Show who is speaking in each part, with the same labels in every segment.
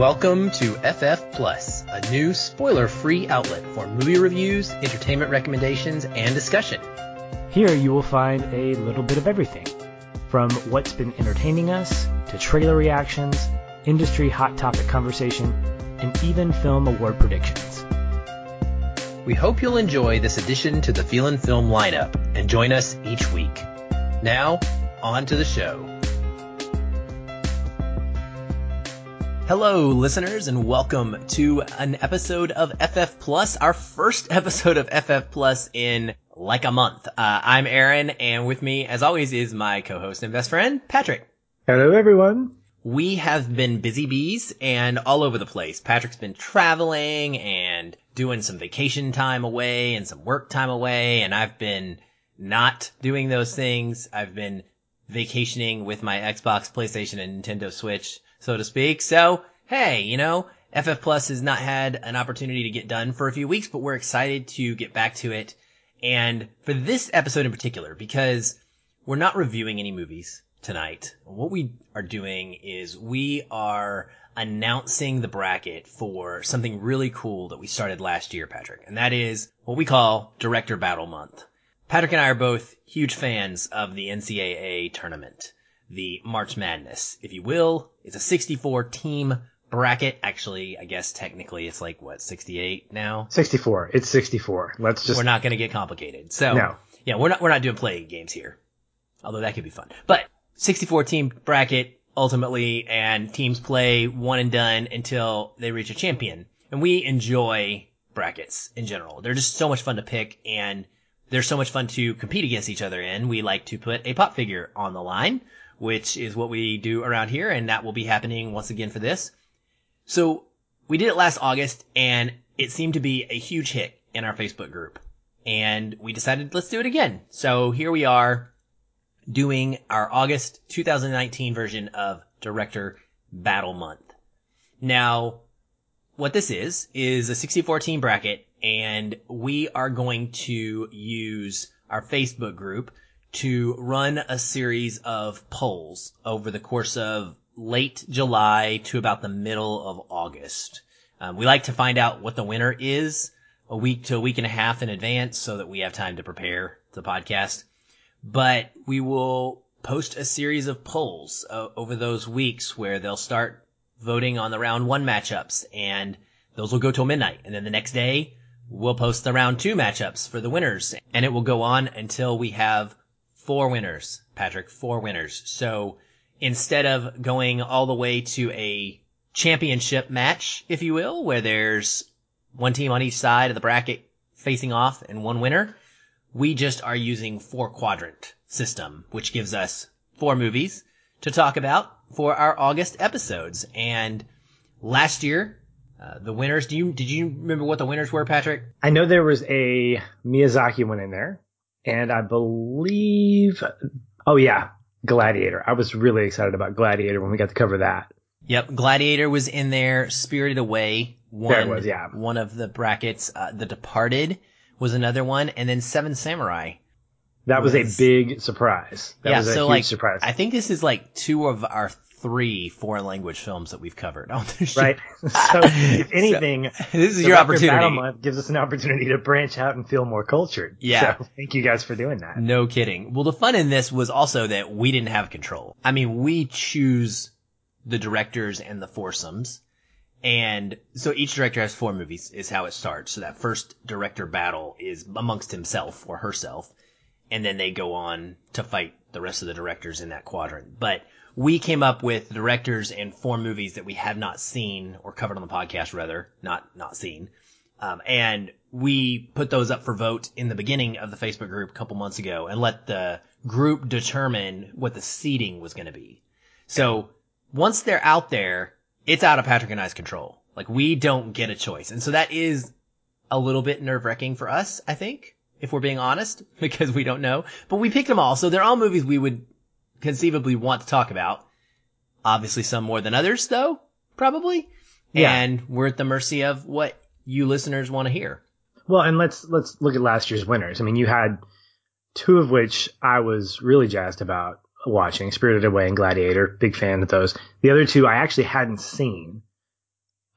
Speaker 1: Welcome to FF Plus, a new spoiler-free outlet for movie reviews, entertainment recommendations, and discussion.
Speaker 2: Here you will find a little bit of everything, from what's been entertaining us to trailer reactions, industry hot topic conversation, and even film award predictions.
Speaker 1: We hope you'll enjoy this addition to the Feelin' Film lineup and join us each week. Now, on to the show. Hello, listeners, and welcome to an episode of FF Plus, our first episode of FF Plus in like a month. Uh, I'm Aaron, and with me, as always, is my co-host and best friend, Patrick.
Speaker 3: Hello, everyone.
Speaker 1: We have been busy bees and all over the place. Patrick's been traveling and doing some vacation time away and some work time away, and I've been not doing those things. I've been vacationing with my Xbox, PlayStation, and Nintendo Switch so to speak. So, hey, you know, FF Plus has not had an opportunity to get done for a few weeks, but we're excited to get back to it. And for this episode in particular, because we're not reviewing any movies tonight, what we are doing is we are announcing the bracket for something really cool that we started last year, Patrick. And that is what we call Director Battle Month. Patrick and I are both huge fans of the NCAA tournament the March Madness, if you will. It's a 64 team bracket. Actually, I guess technically it's like what 68 now.
Speaker 3: 64. It's 64. Let's just.
Speaker 1: We're not going to get complicated. So
Speaker 3: No.
Speaker 1: yeah, we're not we're not doing play games here. Although that could be fun. But 64 team bracket ultimately, and teams play one and done until they reach a champion. And we enjoy brackets in general. They're just so much fun to pick, and they're so much fun to compete against each other in. We like to put a pop figure on the line which is what we do around here, and that will be happening once again for this. So we did it last August, and it seemed to be a huge hit in our Facebook group. And we decided let's do it again. So here we are doing our August 2019 version of Director Battle Month. Now, what this is, is a 64 team bracket, and we are going to use our Facebook group to run a series of polls over the course of late July to about the middle of August. Um, we like to find out what the winner is a week to a week and a half in advance so that we have time to prepare the podcast. But we will post a series of polls uh, over those weeks where they'll start voting on the round one matchups and those will go till midnight. And then the next day we'll post the round two matchups for the winners and it will go on until we have four winners, Patrick, four winners. So instead of going all the way to a championship match, if you will, where there's one team on each side of the bracket facing off and one winner, we just are using four quadrant system, which gives us four movies to talk about for our August episodes. And last year, uh, the winners, do you, did you remember what the winners were, Patrick?
Speaker 3: I know there was a Miyazaki one in there and I believe, oh yeah, Gladiator. I was really excited about Gladiator when we got to cover that.
Speaker 1: Yep, Gladiator was in there. Spirited Away, one,
Speaker 3: There was, yeah.
Speaker 1: one of the brackets. Uh, the Departed was another one, and then Seven Samurai.
Speaker 3: That was,
Speaker 1: Was-
Speaker 3: a big surprise. That
Speaker 1: yeah,
Speaker 3: was a
Speaker 1: so
Speaker 3: huge
Speaker 1: like,
Speaker 3: surprise.
Speaker 1: I think this is like two of our three foreign language films that we've covered on the show.
Speaker 3: right? so, if anything,
Speaker 1: This is your opportunity.
Speaker 3: Battle Month gives us an opportunity to branch out and feel more cultured.
Speaker 1: Yeah.
Speaker 3: So, thank you guys for doing that.
Speaker 1: No kidding. Well, the fun in this was also that we didn't have control. I mean, we choose the directors and the foursomes. And so each director has four movies is how it starts. So that first director battle is amongst himself or herself. And then they go on to fight the rest of the directors in that quadrant. But we came up with directors and four movies that we have not seen or covered on the podcast rather, not, not seen. Um, and we put those up for vote in the beginning of the Facebook group a couple months ago and let the group determine what the seating was going to be. So once they're out there, it's out of Patrick and I's control. Like we don't get a choice. And so that is a little bit nerve wracking for us, I think, if we're being honest, because we don't know. But we picked them all. So they're all movies we would conceivably want to talk about. Obviously some more than others though, probably.
Speaker 3: Yeah.
Speaker 1: And we're at the mercy of what you listeners want to hear.
Speaker 3: Well, and let's let's look at last year's winners. I mean, you had two of which I was really jazzed about watching: Spirited Away and Gladiator. Big fan of those. The other two I actually hadn't seen,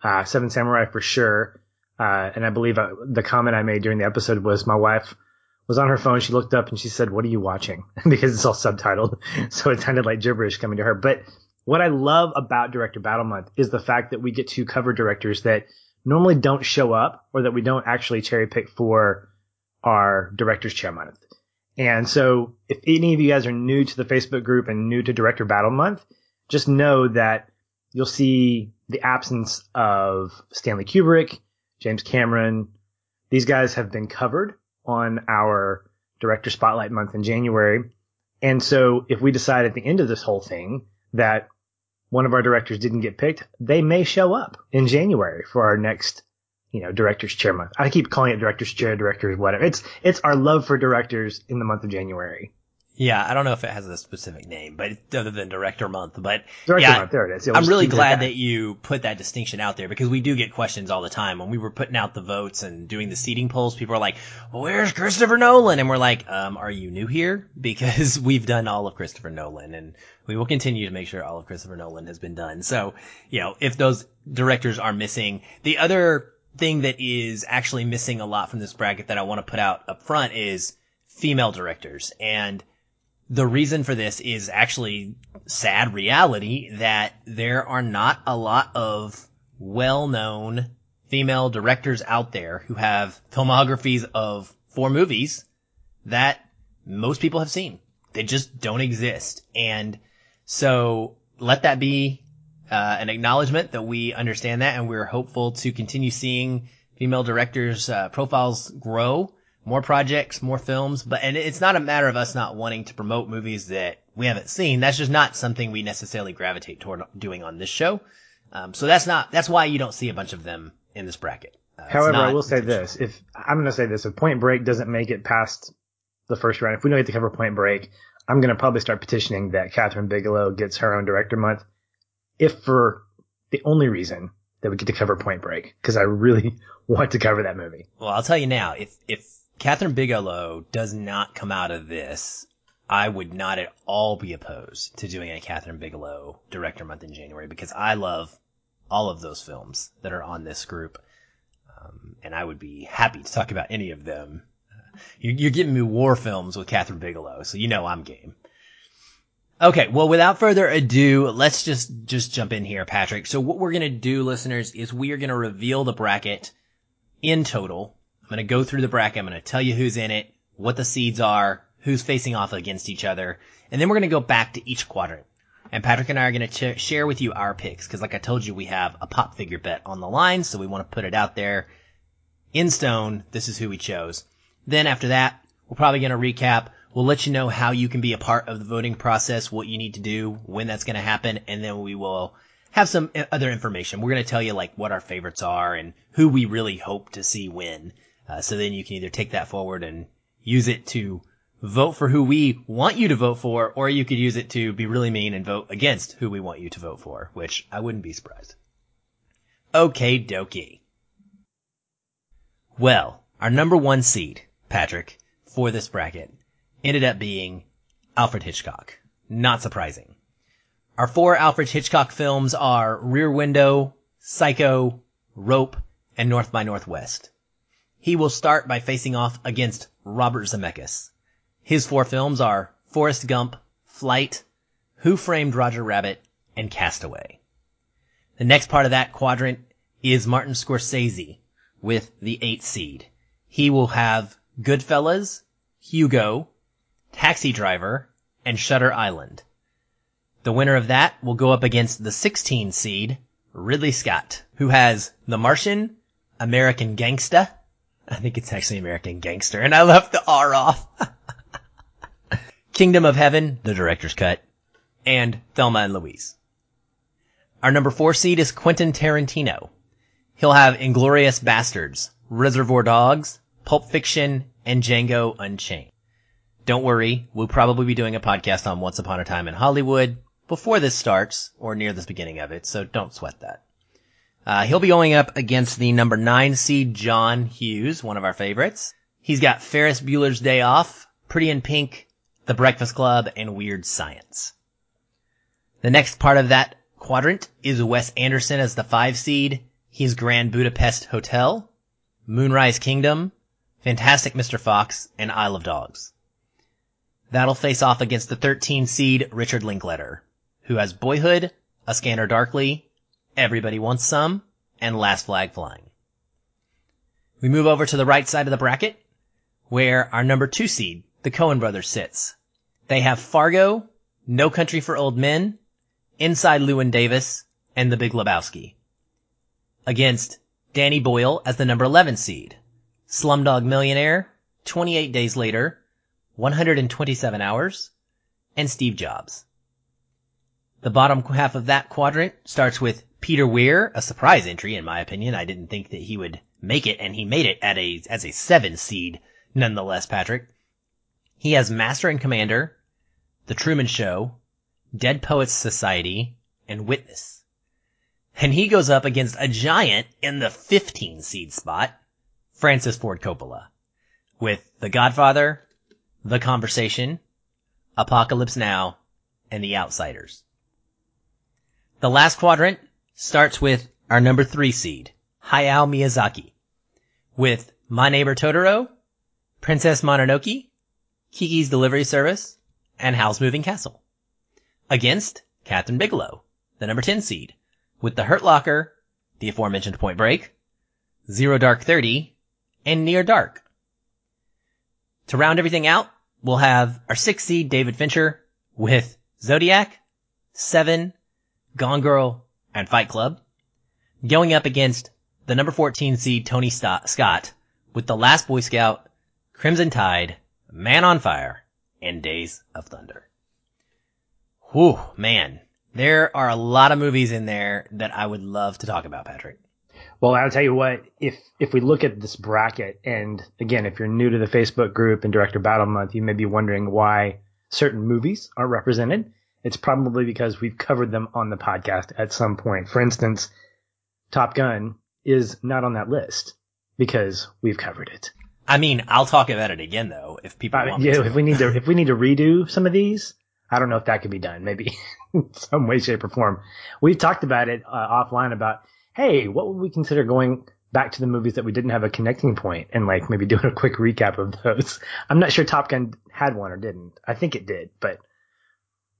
Speaker 3: uh, Seven Samurai for sure. Uh, and I believe uh, the comment I made during the episode was my wife was on her phone. She looked up and she said, "What are you watching?" because it's all subtitled, so it sounded like gibberish coming to her. But what I love about Director Battle Month is the fact that we get to cover directors that normally don't show up or that we don't actually cherry pick for our Directors Chair Month. And so if any of you guys are new to the Facebook group and new to Director Battle Month, just know that you'll see the absence of Stanley Kubrick, James Cameron. These guys have been covered on our Director Spotlight Month in January. And so if we decide at the end of this whole thing that one of our directors didn't get picked, they may show up in January for our next, you know, director's chair month. I keep calling it director's chair, directors, whatever. It's, it's our love for directors in the month of January.
Speaker 1: Yeah, I don't know if it has a specific name, but other than Director Month, but
Speaker 3: Director
Speaker 1: yeah,
Speaker 3: month, there it is. Yeah,
Speaker 1: I'm really glad
Speaker 3: at
Speaker 1: that you put that distinction out there because we do get questions all the time when we were putting out the votes and doing the seating polls. People are like, well, "Where's Christopher Nolan?" And we're like, um, "Are you new here?" Because we've done all of Christopher Nolan, and we will continue to make sure all of Christopher Nolan has been done. So, you know, if those directors are missing, the other thing that is actually missing a lot from this bracket that I want to put out up front is female directors and the reason for this is actually sad reality that there are not a lot of well-known female directors out there who have filmographies of four movies that most people have seen. They just don't exist. And so let that be uh, an acknowledgement that we understand that and we're hopeful to continue seeing female directors uh, profiles grow more projects, more films, but, and it's not a matter of us not wanting to promote movies that we haven't seen. That's just not something we necessarily gravitate toward doing on this show. Um, so that's not, that's why you don't see a bunch of them in this bracket. Uh,
Speaker 3: However, I will say this: if I'm going to say this, if Point Break doesn't make it past the first round, if we don't get to cover Point Break, I'm going to probably start petitioning that Kathryn Bigelow gets her own director month, if for the only reason that we get to cover Point Break, because I really want to cover that movie.
Speaker 1: Well, I'll tell you now, if, if Kathryn Bigelow does not come out of this, I would not at all be opposed to doing a Kathryn Bigelow director month in January because I love all of those films that are on this group. Um, and I would be happy to talk about any of them. You, you're giving me war films with Kathryn Bigelow, so you know I'm game. Okay, well, without further ado, let's just just jump in here, Patrick. So what we're gonna do, listeners, is we are gonna reveal the bracket in total. I'm gonna go through the bracket. I'm gonna tell you who's in it, what the seeds are, who's facing off against each other, and then we're gonna go back to each quadrant. And Patrick and I are gonna ch- share with you our picks, because like I told you, we have a pop figure bet on the line, so we want to put it out there in stone. This is who we chose. Then after that, we're probably gonna recap. We'll let you know how you can be a part of the voting process, what you need to do, when that's going to happen, and then we will have some uh, other information. We're going to tell you like what our favorites are and who we really hope to see win. Uh, so then you can either take that forward and use it to vote for who we want you to vote for, or you could use it to be really mean and vote against who we want you to vote for, which I wouldn't be surprised. Okay, dokie. Well, our number one seed, Patrick, for this bracket ended up being Alfred Hitchcock. Not surprising. Our four Alfred Hitchcock films are Rear Window, Psycho, Rope, and North by Northwest. He will start by facing off against Robert Zemeckis. His four films are Forrest Gump, Flight, Who Framed Roger Rabbit, and Castaway. The next part of that quadrant is Martin Scorsese with the eighth seed. He will have Goodfellas, Hugo, Taxi Driver, and Shutter Island. The winner of that will go up against the 16 seed, Ridley Scott, who has The Martian, American Gangsta. I think it's actually American Gangster, and I left the R off. Kingdom of Heaven, the director's cut, and Thelma and Louise. Our number four seed is Quentin Tarantino. He'll have Inglourious Basterds, Reservoir Dogs, Pulp Fiction, and Django Unchained. Don't worry, we'll probably be doing a podcast on Once Upon a Time in Hollywood before this starts, or near the beginning of it, so don't sweat that. Uh, he'll be going up against the number nine seed John Hughes, one of our favorites. He's got Ferris Bueller's Day Off, Pretty in Pink, The Breakfast Club, and Weird Science. The next part of that quadrant is Wes Anderson as the five seed. he's Grand Budapest Hotel, Moonrise Kingdom, Fantastic Mr. Fox, and Isle of Dogs. That'll face off against the 13 seed Richard Linklater, who has Boyhood, A Scanner Darkly, Everybody Wants Some, and Last Flag Flying. We move over to the right side of the bracket, where our number two seed, the Coen brothers sits. They have Fargo, No Country for Old Men, Inside Llewyn Davis, and The Big Lebowski. Against Danny Boyle as the number 11 seed, Slumdog Millionaire, 28 Days Later, 127 Hours, and Steve Jobs. The bottom half of that quadrant starts with Peter Weir, a surprise entry in my opinion. I didn't think that he would make it, and he made it at a as a seven seed nonetheless, Patrick. He has Master and Commander, The Truman Show, Dead Poets Society, and Witness. And he goes up against a giant in the 15 seed spot, Francis Ford Coppola, with The Godfather, The Conversation, Apocalypse Now, and The Outsiders. The last quadrant starts with our number three seed, Hayao Miyazaki, with My Neighbor Totoro, Princess Mononoke, Kiki's Delivery Service, and Howl's Moving Castle. Against Kathryn Bigelow, the number 10 seed, with The Hurt Locker, the aforementioned Point Break, Zero Dark Thirty, and Near Dark. To round everything out, we'll have our six seed David Fincher with Zodiac, Seven, Gone Girl, and Fight Club, going up against the number 14 seed Tony Scott with The Last Boy Scout, Crimson Tide, Man on Fire, and Days of Thunder. Whew, man. There are a lot of movies in there that I would love to talk about, Patrick.
Speaker 3: Well, I'll tell you what, if if we look at this bracket, and again, if you're new to the Facebook group and Director Battle Month, you may be wondering why certain movies aren't represented. It's probably because we've covered them on the podcast at some point. For instance, Top Gun is not on that list because we've covered it.
Speaker 1: I mean, I'll talk about it again though if people
Speaker 3: Uh,
Speaker 1: want
Speaker 3: yeah,
Speaker 1: to.
Speaker 3: if we need to, if we need to redo some of these, I don't know if that could be done. Maybe in some way, shape, or form. We've talked about it uh, offline about, hey, what would we consider going back to the movies that we didn't have a connecting point and like maybe doing a quick recap of those. I'm not sure Top Gun had one or didn't. I think it did, but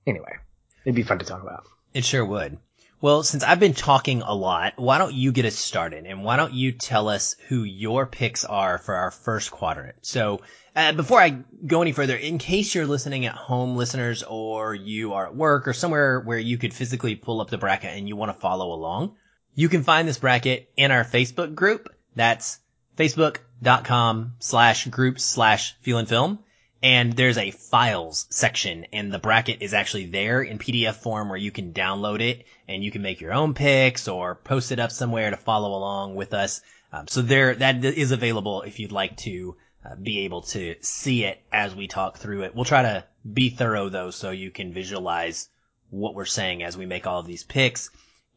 Speaker 3: anyway, it'd be fun to talk about.
Speaker 1: It sure would. Well, since I've been talking a lot, why don't you get us started and why don't you tell us who your picks are for our first quadrant? So, uh, before I go any further, in case you're listening at home, listeners, or you are at work or somewhere where you could physically pull up the bracket and you want to follow along, you can find this bracket in our Facebook group. That's facebook.com slash groups slash feelin' film and there's a files section and the bracket is actually there in PDF form where you can download it and you can make your own picks or post it up somewhere to follow along with us. Um, so there, that is available if you'd like to uh, be able to see it as we talk through it. We'll try to be thorough though so you can visualize what we're saying as we make all of these picks.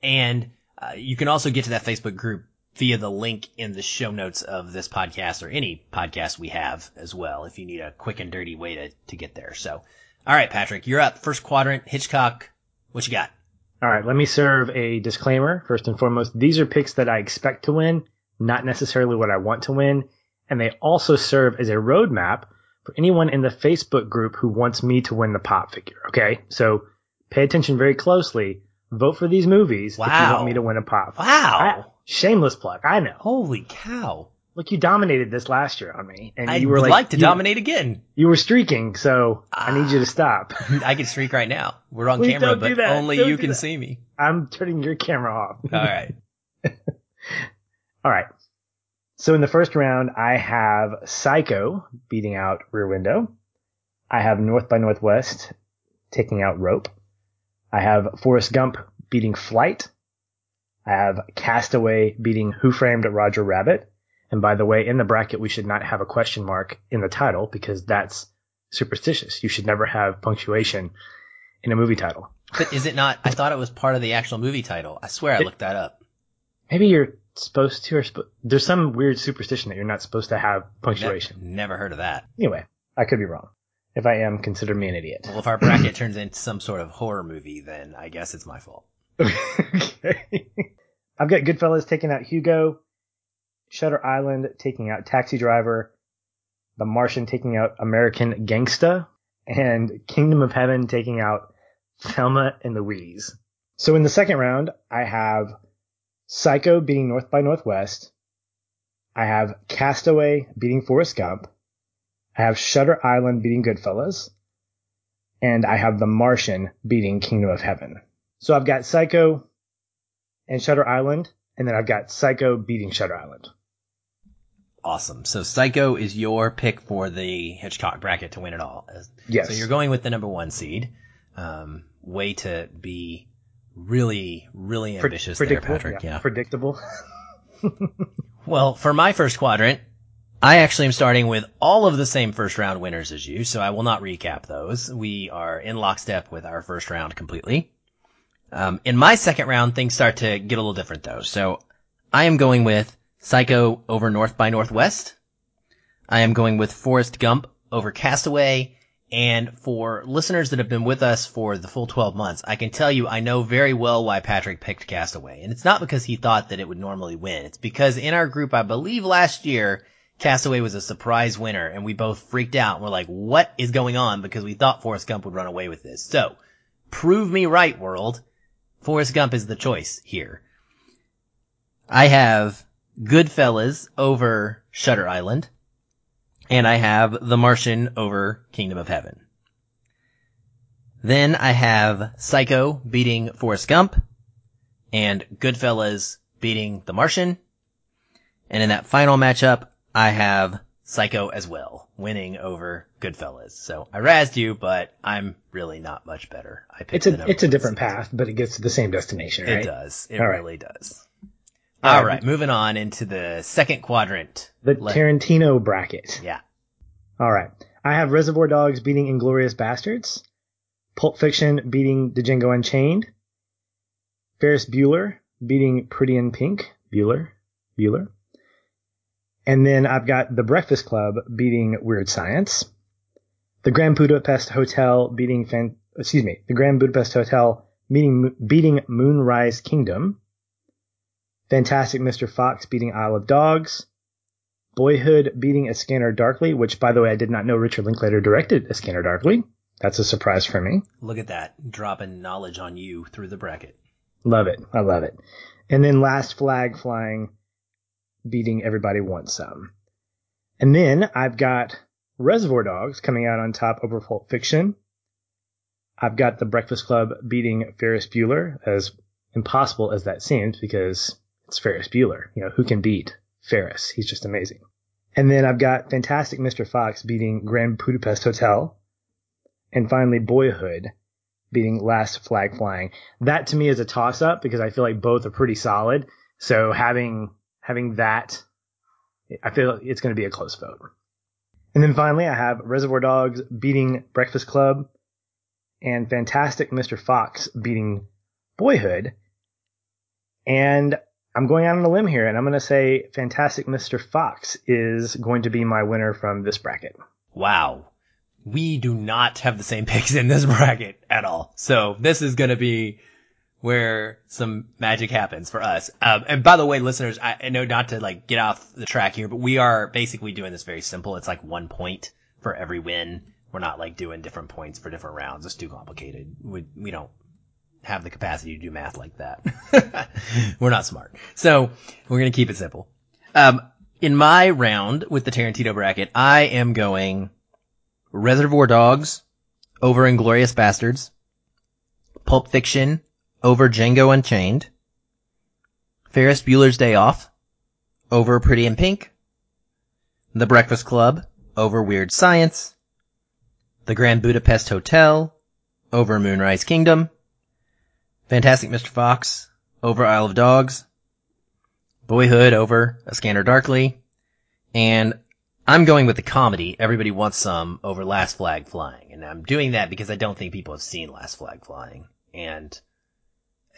Speaker 1: And uh, you can also get to that Facebook group via the link in the show notes of this podcast or any podcast we have as well if you need a quick and dirty way to, to get there. So, all right, Patrick, you're up. First quadrant, Hitchcock. What you got?
Speaker 3: All right, let me serve a disclaimer first and foremost. These are picks that I expect to win, not necessarily what I want to win. And they also serve as a roadmap for anyone in the Facebook group who wants me to win the pop figure. Okay. So pay attention very closely. Vote for these movies if you want me to win a pop.
Speaker 1: Wow.
Speaker 3: I- shameless plug. I know.
Speaker 1: Holy cow.
Speaker 3: Look, you dominated this last year on me, and
Speaker 1: I
Speaker 3: you were
Speaker 1: would
Speaker 3: like,
Speaker 1: like to
Speaker 3: you,
Speaker 1: dominate again.
Speaker 3: You were streaking, so I need you to ah. stop.
Speaker 1: I can streak right now. We're on
Speaker 3: Please
Speaker 1: camera, but only
Speaker 3: Don't
Speaker 1: you can
Speaker 3: that.
Speaker 1: see me.
Speaker 3: I'm turning your camera off.
Speaker 1: All right.
Speaker 3: All right. So in the first round, I have Psycho beating out Rear Window. I have North by Northwest taking out Rope. I have Forrest Gump beating Flight. I have Castaway beating Who Framed Roger Rabbit. And by the way, in the bracket, we should not have a question mark in the title because that's superstitious. You should never have punctuation in a movie title.
Speaker 1: But is it not? I thought it was part of the actual movie title. I swear I looked that up.
Speaker 3: Maybe you're supposed to, or sp- there's some weird superstition that you're not supposed to have
Speaker 1: Ne-
Speaker 3: punctuation.
Speaker 1: never heard of that.
Speaker 3: Anyway, I could be wrong. If I am, consider me an idiot.
Speaker 1: Well, if our bracket turns into some sort of horror movie, then I guess it's my fault.
Speaker 3: okay. I've got Goodfellas taking out Hugo, Shutter Island taking out Taxi Driver, The Martian taking out American Gangsta, and Kingdom of Heaven taking out Thelma and Louise. So in the second round, I have Psycho beating North by Northwest. I have Castaway beating Forrest Gump. I have Shutter Island beating Goodfellas. And I have The Martian beating Kingdom of Heaven. So I've got Psycho and Shutter Island, and then I've got Psycho beating Shutter Island.
Speaker 1: Awesome. So Psycho is your pick for the Hitchcock bracket to win it all.
Speaker 3: Yes.
Speaker 1: So you're going with the number one seed. Um, way to be really, really ambitious there, Patrick. Yeah.
Speaker 3: Predictable.
Speaker 1: well, for my first quadrant, I actually am starting with all of the same first round winners as you, so I will not recap those. We are in lockstep with our first round completely. Um, in my second round, things start to get a little different though. So I am going with Psycho over North by Northwest. I am going with Forrest Gump over Castaway. And for listeners that have been with us for the full 12 months, I can tell you I know very well why Patrick picked Castaway. And it's not because he thought that it would normally win. It's because in our group, I believe last year, Castaway was a surprise winner and we both freaked out. We're like, what is going on? Because we thought Forrest Gump would run away with this. So prove me right, world. Forrest Gump is the choice here. I have Goodfellas over Shutter Island, and I have The Martian over Kingdom of Heaven. Then I have Psycho beating Forrest Gump, and Goodfellas beating The Martian. And in that final matchup, I have Psycho as well, winning over Goodfellas. So I razzed you, but I'm really not much better. I
Speaker 3: picked it's a it's a different path, but it gets to the same destination, right?
Speaker 1: It does. It All really right. does. Um, All right. right, moving on into the second quadrant.
Speaker 3: The Let- Tarantino bracket.
Speaker 1: Yeah.
Speaker 3: All right. I have Reservoir Dogs beating Inglourious Basterds, Pulp Fiction beating Django Unchained, Ferris Bueller beating Pretty in Pink, Bueller, Bueller, and then I've got The Breakfast Club beating Weird Science. The Grand Budapest Hotel beating fan, excuse me, The Grand Budapest Hotel beating, beating Moonrise Kingdom. Fantastic Mr. Fox beating Isle of Dogs. Boyhood beating A Scanner Darkly, which by the way, I did not know Richard Linklater directed A Scanner Darkly. That's a surprise for me.
Speaker 1: Look at that. Dropping knowledge on you through the bracket.
Speaker 3: Love it. I love it. And then last flag flying beating everybody wants some. And then I've got Reservoir Dogs coming out on top over Pulp Fiction. I've got The Breakfast Club beating Ferris Bueller, as impossible as that seems, because it's Ferris Bueller. You know, who can beat Ferris? He's just amazing. And then I've got Fantastic Mr. Fox beating Grand Budapest Hotel. And finally, Boyhood beating Last Flag Flying. That to me is a toss up because I feel like both are pretty solid. So having having that, I feel it's going to be a close vote. And then finally, I have Reservoir Dogs beating Breakfast Club and Fantastic Mr. Fox beating Boyhood. And I'm going out on a limb here and I'm going to say Fantastic Mr. Fox is going to be my winner from this bracket.
Speaker 1: Wow. We do not have the same picks in this bracket at all. So this is going to be where some magic happens for us. Um, and by the way, listeners, I, I know not to like get off the track here, but we are basically doing this very simple. It's like one point for every win. We're not like doing different points for different rounds. It's too complicated. We, we don't have the capacity to do math like that. we're not smart. So we're going to keep it simple. Um, in my round with the Tarantino bracket, I am going Reservoir Dogs over Inglourious Basterds, Pulp Fiction over Django Unchained, Ferris Bueller's Day Off over Pretty in Pink, The Breakfast Club over Weird Science, The Grand Budapest Hotel over Moonrise Kingdom, Fantastic Mr. Fox over Isle of Dogs, Boyhood over A Scanner Darkly, and I'm going with the comedy Everybody Wants Some over Last Flag Flying, and I'm doing that because I don't think people have seen Last Flag Flying, and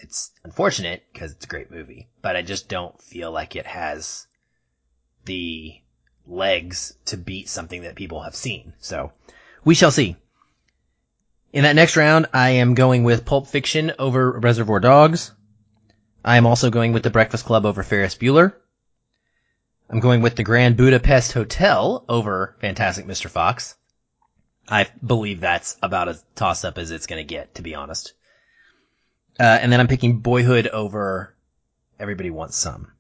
Speaker 1: it's unfortunate because it's a great movie, but I just don't feel like it has the legs to beat something that people have seen. So we shall see. In that next round, I am going with Pulp Fiction over Reservoir Dogs. I am also going with The Breakfast Club over Ferris Bueller. I'm going with The Grand Budapest Hotel over Fantastic Mr. Fox. I believe that's about as toss up as it's going to get, to be honest. Uh, and then I'm picking Boyhood over Everybody Wants Some.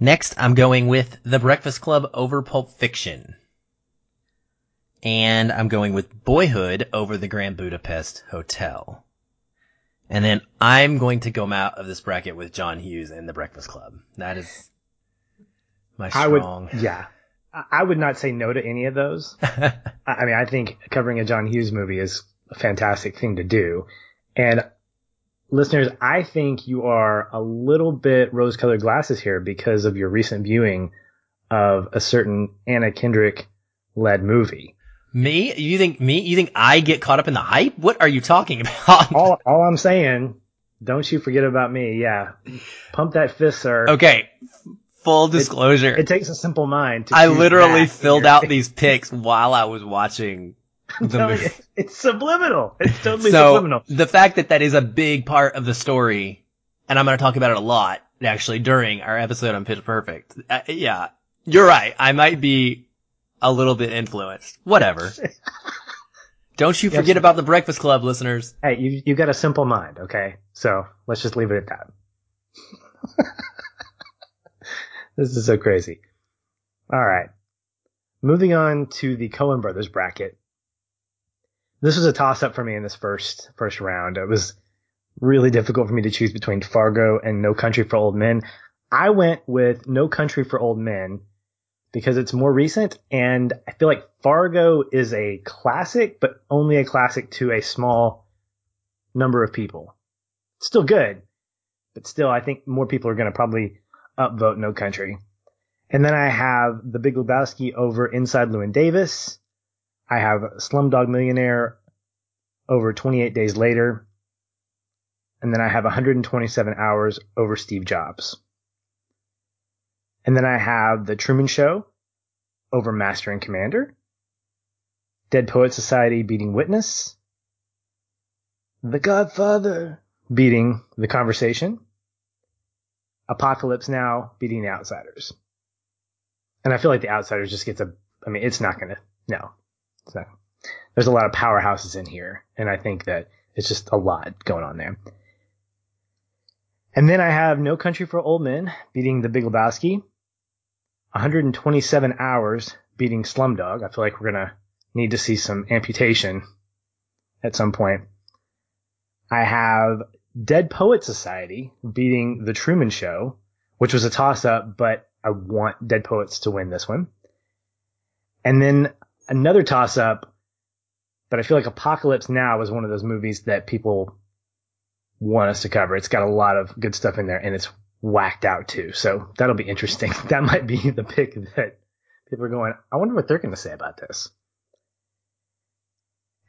Speaker 1: Next, I'm going with The Breakfast Club over Pulp Fiction. And I'm going with Boyhood over The Grand Budapest Hotel. And then I'm going to go out of this bracket with John Hughes and The Breakfast Club. That is my strong.
Speaker 3: I would, yeah. I would not say no to any of those. I mean, I think covering a John Hughes movie is a fantastic thing to do. And listeners, I think you are a little bit rose colored glasses here because of your recent viewing of a certain Anna Kendrick led movie.
Speaker 1: Me? You think me? You think I get caught up in the hype? What are you talking about?
Speaker 3: all, all I'm saying, don't you forget about me. Yeah. Pump that fist, sir.
Speaker 1: Okay. Full disclosure.
Speaker 3: It, it takes a simple mind
Speaker 1: I literally filled out these picks while I was watching the movie.
Speaker 3: You, it's subliminal. It's totally
Speaker 1: so,
Speaker 3: subliminal.
Speaker 1: The fact that that is a big part of the story, and I'm going to talk about it a lot, actually, during our episode on Pitch Perfect. Uh, yeah. You're right. I might be a little bit influenced. Whatever. Don't you forget yes. about the Breakfast Club, listeners.
Speaker 3: Hey, you you got a simple mind, okay? So let's just leave it at that. this is so crazy. All right. Moving on to the Coen brothers bracket. This was a toss up for me in this first first round. It was really difficult for me to choose between Fargo and No Country for Old Men. I went with No Country for Old Men because it's more recent and I feel like Fargo is a classic, but only a classic to a small number of people. It's still good, but still I think more people are going to probably upvote No Country. And then I have The Big Lebowski over Inside Llewyn Davis. I have Slumdog Millionaire over 28 Days Later. And then I have 127 Hours over Steve Jobs. And then I have The Truman Show over Master and Commander. Dead Poet Society beating Witness. The Godfather beating The Conversation. Apocalypse Now beating The Outsiders. And I feel like The Outsiders just gets a, I mean, it's not gonna, no. So there's a lot of powerhouses in here. And I think that it's just a lot going on there. And then I have No Country for Old Men beating The Big Lebowski. 127 hours beating Slumdog. I feel like we're gonna need to see some amputation at some point. I have Dead Poet Society beating The Truman Show, which was a toss up, but I want Dead Poets to win this one. And then another toss up, but I feel like Apocalypse Now is one of those movies that people want us to cover. It's got a lot of good stuff in there and it's whacked out too. So that'll be interesting. That might be the pick that people are going, I wonder what they're going to say about this.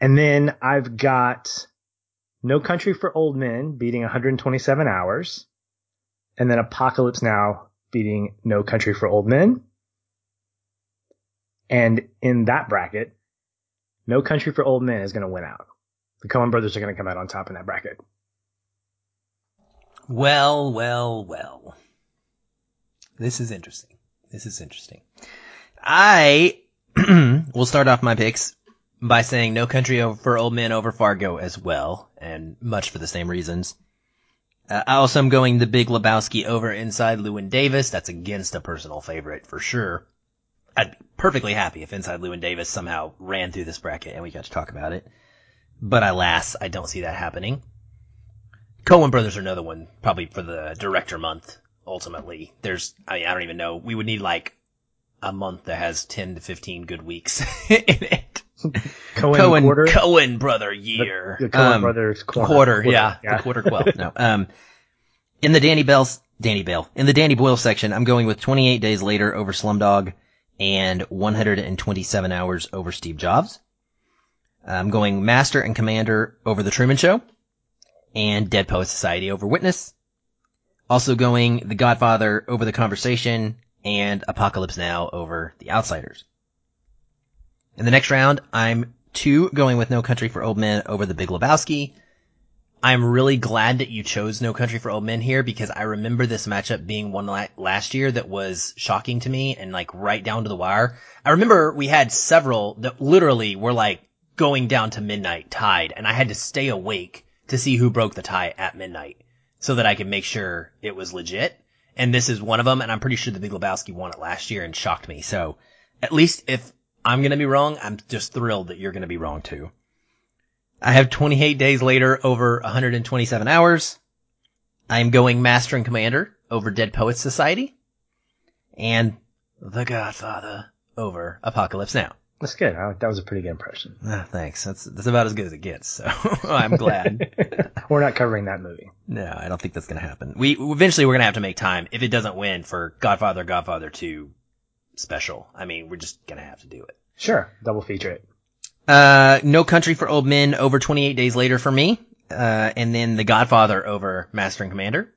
Speaker 3: And then I've got No Country for Old Men beating 127 hours. And then Apocalypse Now beating No Country for Old Men. And in that bracket, No Country for Old Men is going to win out. The Coen brothers are going to come out on top in that bracket.
Speaker 1: Well, well, well. This is interesting. This is interesting. I will start off my picks by saying No Country for Old Men over Fargo as well, and much for the same reasons. Uh, I also am going The Big Lebowski over Inside Llewyn Davis. That's against a personal favorite for sure. I'd be perfectly happy if Inside Llewyn Davis somehow ran through this bracket and we got to talk about it. But alas, I don't see that happening. Coen Brothers are another one, probably for the director month. Ultimately, there's I mean I don't even know. We would need like a month that has ten to fifteen good weeks in it.
Speaker 3: Coen Coen, quarter?
Speaker 1: Coen brother year.
Speaker 3: The, the Coen um, brothers quarter.
Speaker 1: Quarter, quarter yeah, yeah, the quarter twelve. no, um, in the Danny Bell's Danny Bell in the Danny Boyle section, I'm going with 28 Days Later over Slumdog and 127 Hours over Steve Jobs. I'm going Master and Commander over The Truman Show and Dead Poet Society over Witness. Also going The Godfather over The Conversation and Apocalypse Now over The Outsiders. In the next round, I'm two going with No Country for Old Men over The Big Lebowski. I'm really glad that you chose No Country for Old Men here because I remember this matchup being one la- last year that was shocking to me and like right down to the wire. I remember we had several that literally were like going down to midnight tied and I had to stay awake to see who broke the tie at midnight so that I could make sure it was legit. And this is one of them and I'm pretty sure the Big Lebowski won it last year and shocked me. So at least if I'm going to be wrong, I'm just thrilled that you're going to be wrong too. I have 28 days later over 127 hours. I'm going Master and Commander over Dead Poets Society. And The Godfather over Apocalypse Now.
Speaker 3: That's good. I, that was a pretty good impression.
Speaker 1: Ah, thanks. That's, that's about as good as it gets. So I'm glad.
Speaker 3: we're not covering that movie.
Speaker 1: No, I don't think that's going to happen. We eventually we're going to have to make time if it doesn't win for Godfather, Godfather 2 special. I mean, we're just going to have to do it.
Speaker 3: Sure. Double feature it.
Speaker 1: Uh, No Country for Old Men over 28 days later for me. Uh, and then The Godfather over Master and Commander.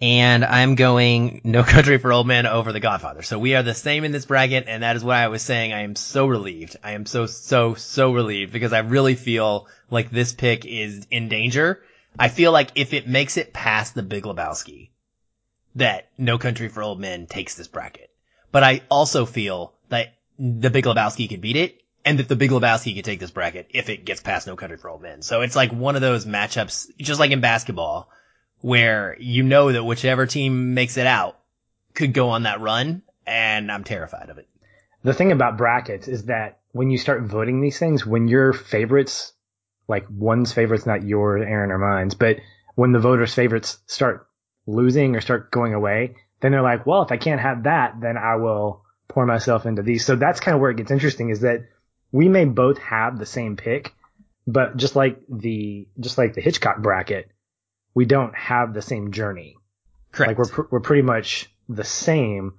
Speaker 1: And I'm going No Country for Old Men over The Godfather. So we are the same in this bracket, and that is why I was saying I am so relieved. I am so, so, so relieved because I really feel like this pick is in danger. I feel like if it makes it past the Big Lebowski, that No Country for Old Men takes this bracket. But I also feel that the Big Lebowski could beat it, and that the Big Lebowski could take this bracket if it gets past No Country for Old Men. So it's like one of those matchups, just like in basketball, where you know that whichever team makes it out could go on that run, and I'm terrified of it.
Speaker 3: The thing about brackets is that when you start voting these things, when your favorites, like one's favorites, not yours, Aaron, or mine's, but when the voters' favorites start losing or start going away, then they're like, well, if I can't have that, then I will pour myself into these. So that's kind of where it gets interesting is that we may both have the same pick, but just like the just like the Hitchcock bracket, we don't have the same journey.
Speaker 1: Correct.
Speaker 3: Like we're pr- we're pretty much the same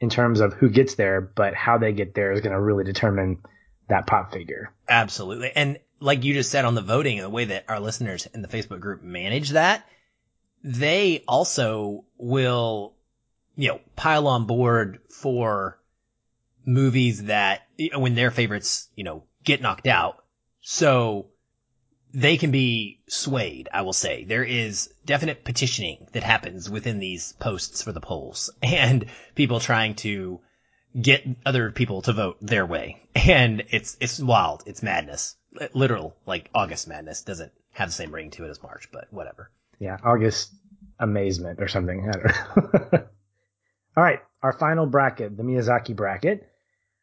Speaker 3: in terms of who gets there, but how they get there is going to really determine that pop figure.
Speaker 1: Absolutely. And like you just said on the voting, and the way that our listeners in the Facebook group manage that, they also will, you know, pile on board for movies that when their favorites, you know, get knocked out. So they can be swayed, I will say. There is definite petitioning that happens within these posts for the polls and people trying to get other people to vote their way. And it's, it's wild. It's madness. Literal, like August madness doesn't have the same ring to it as March, but whatever.
Speaker 3: Yeah, August amazement or something. I don't know. All right, our final bracket, the Miyazaki bracket.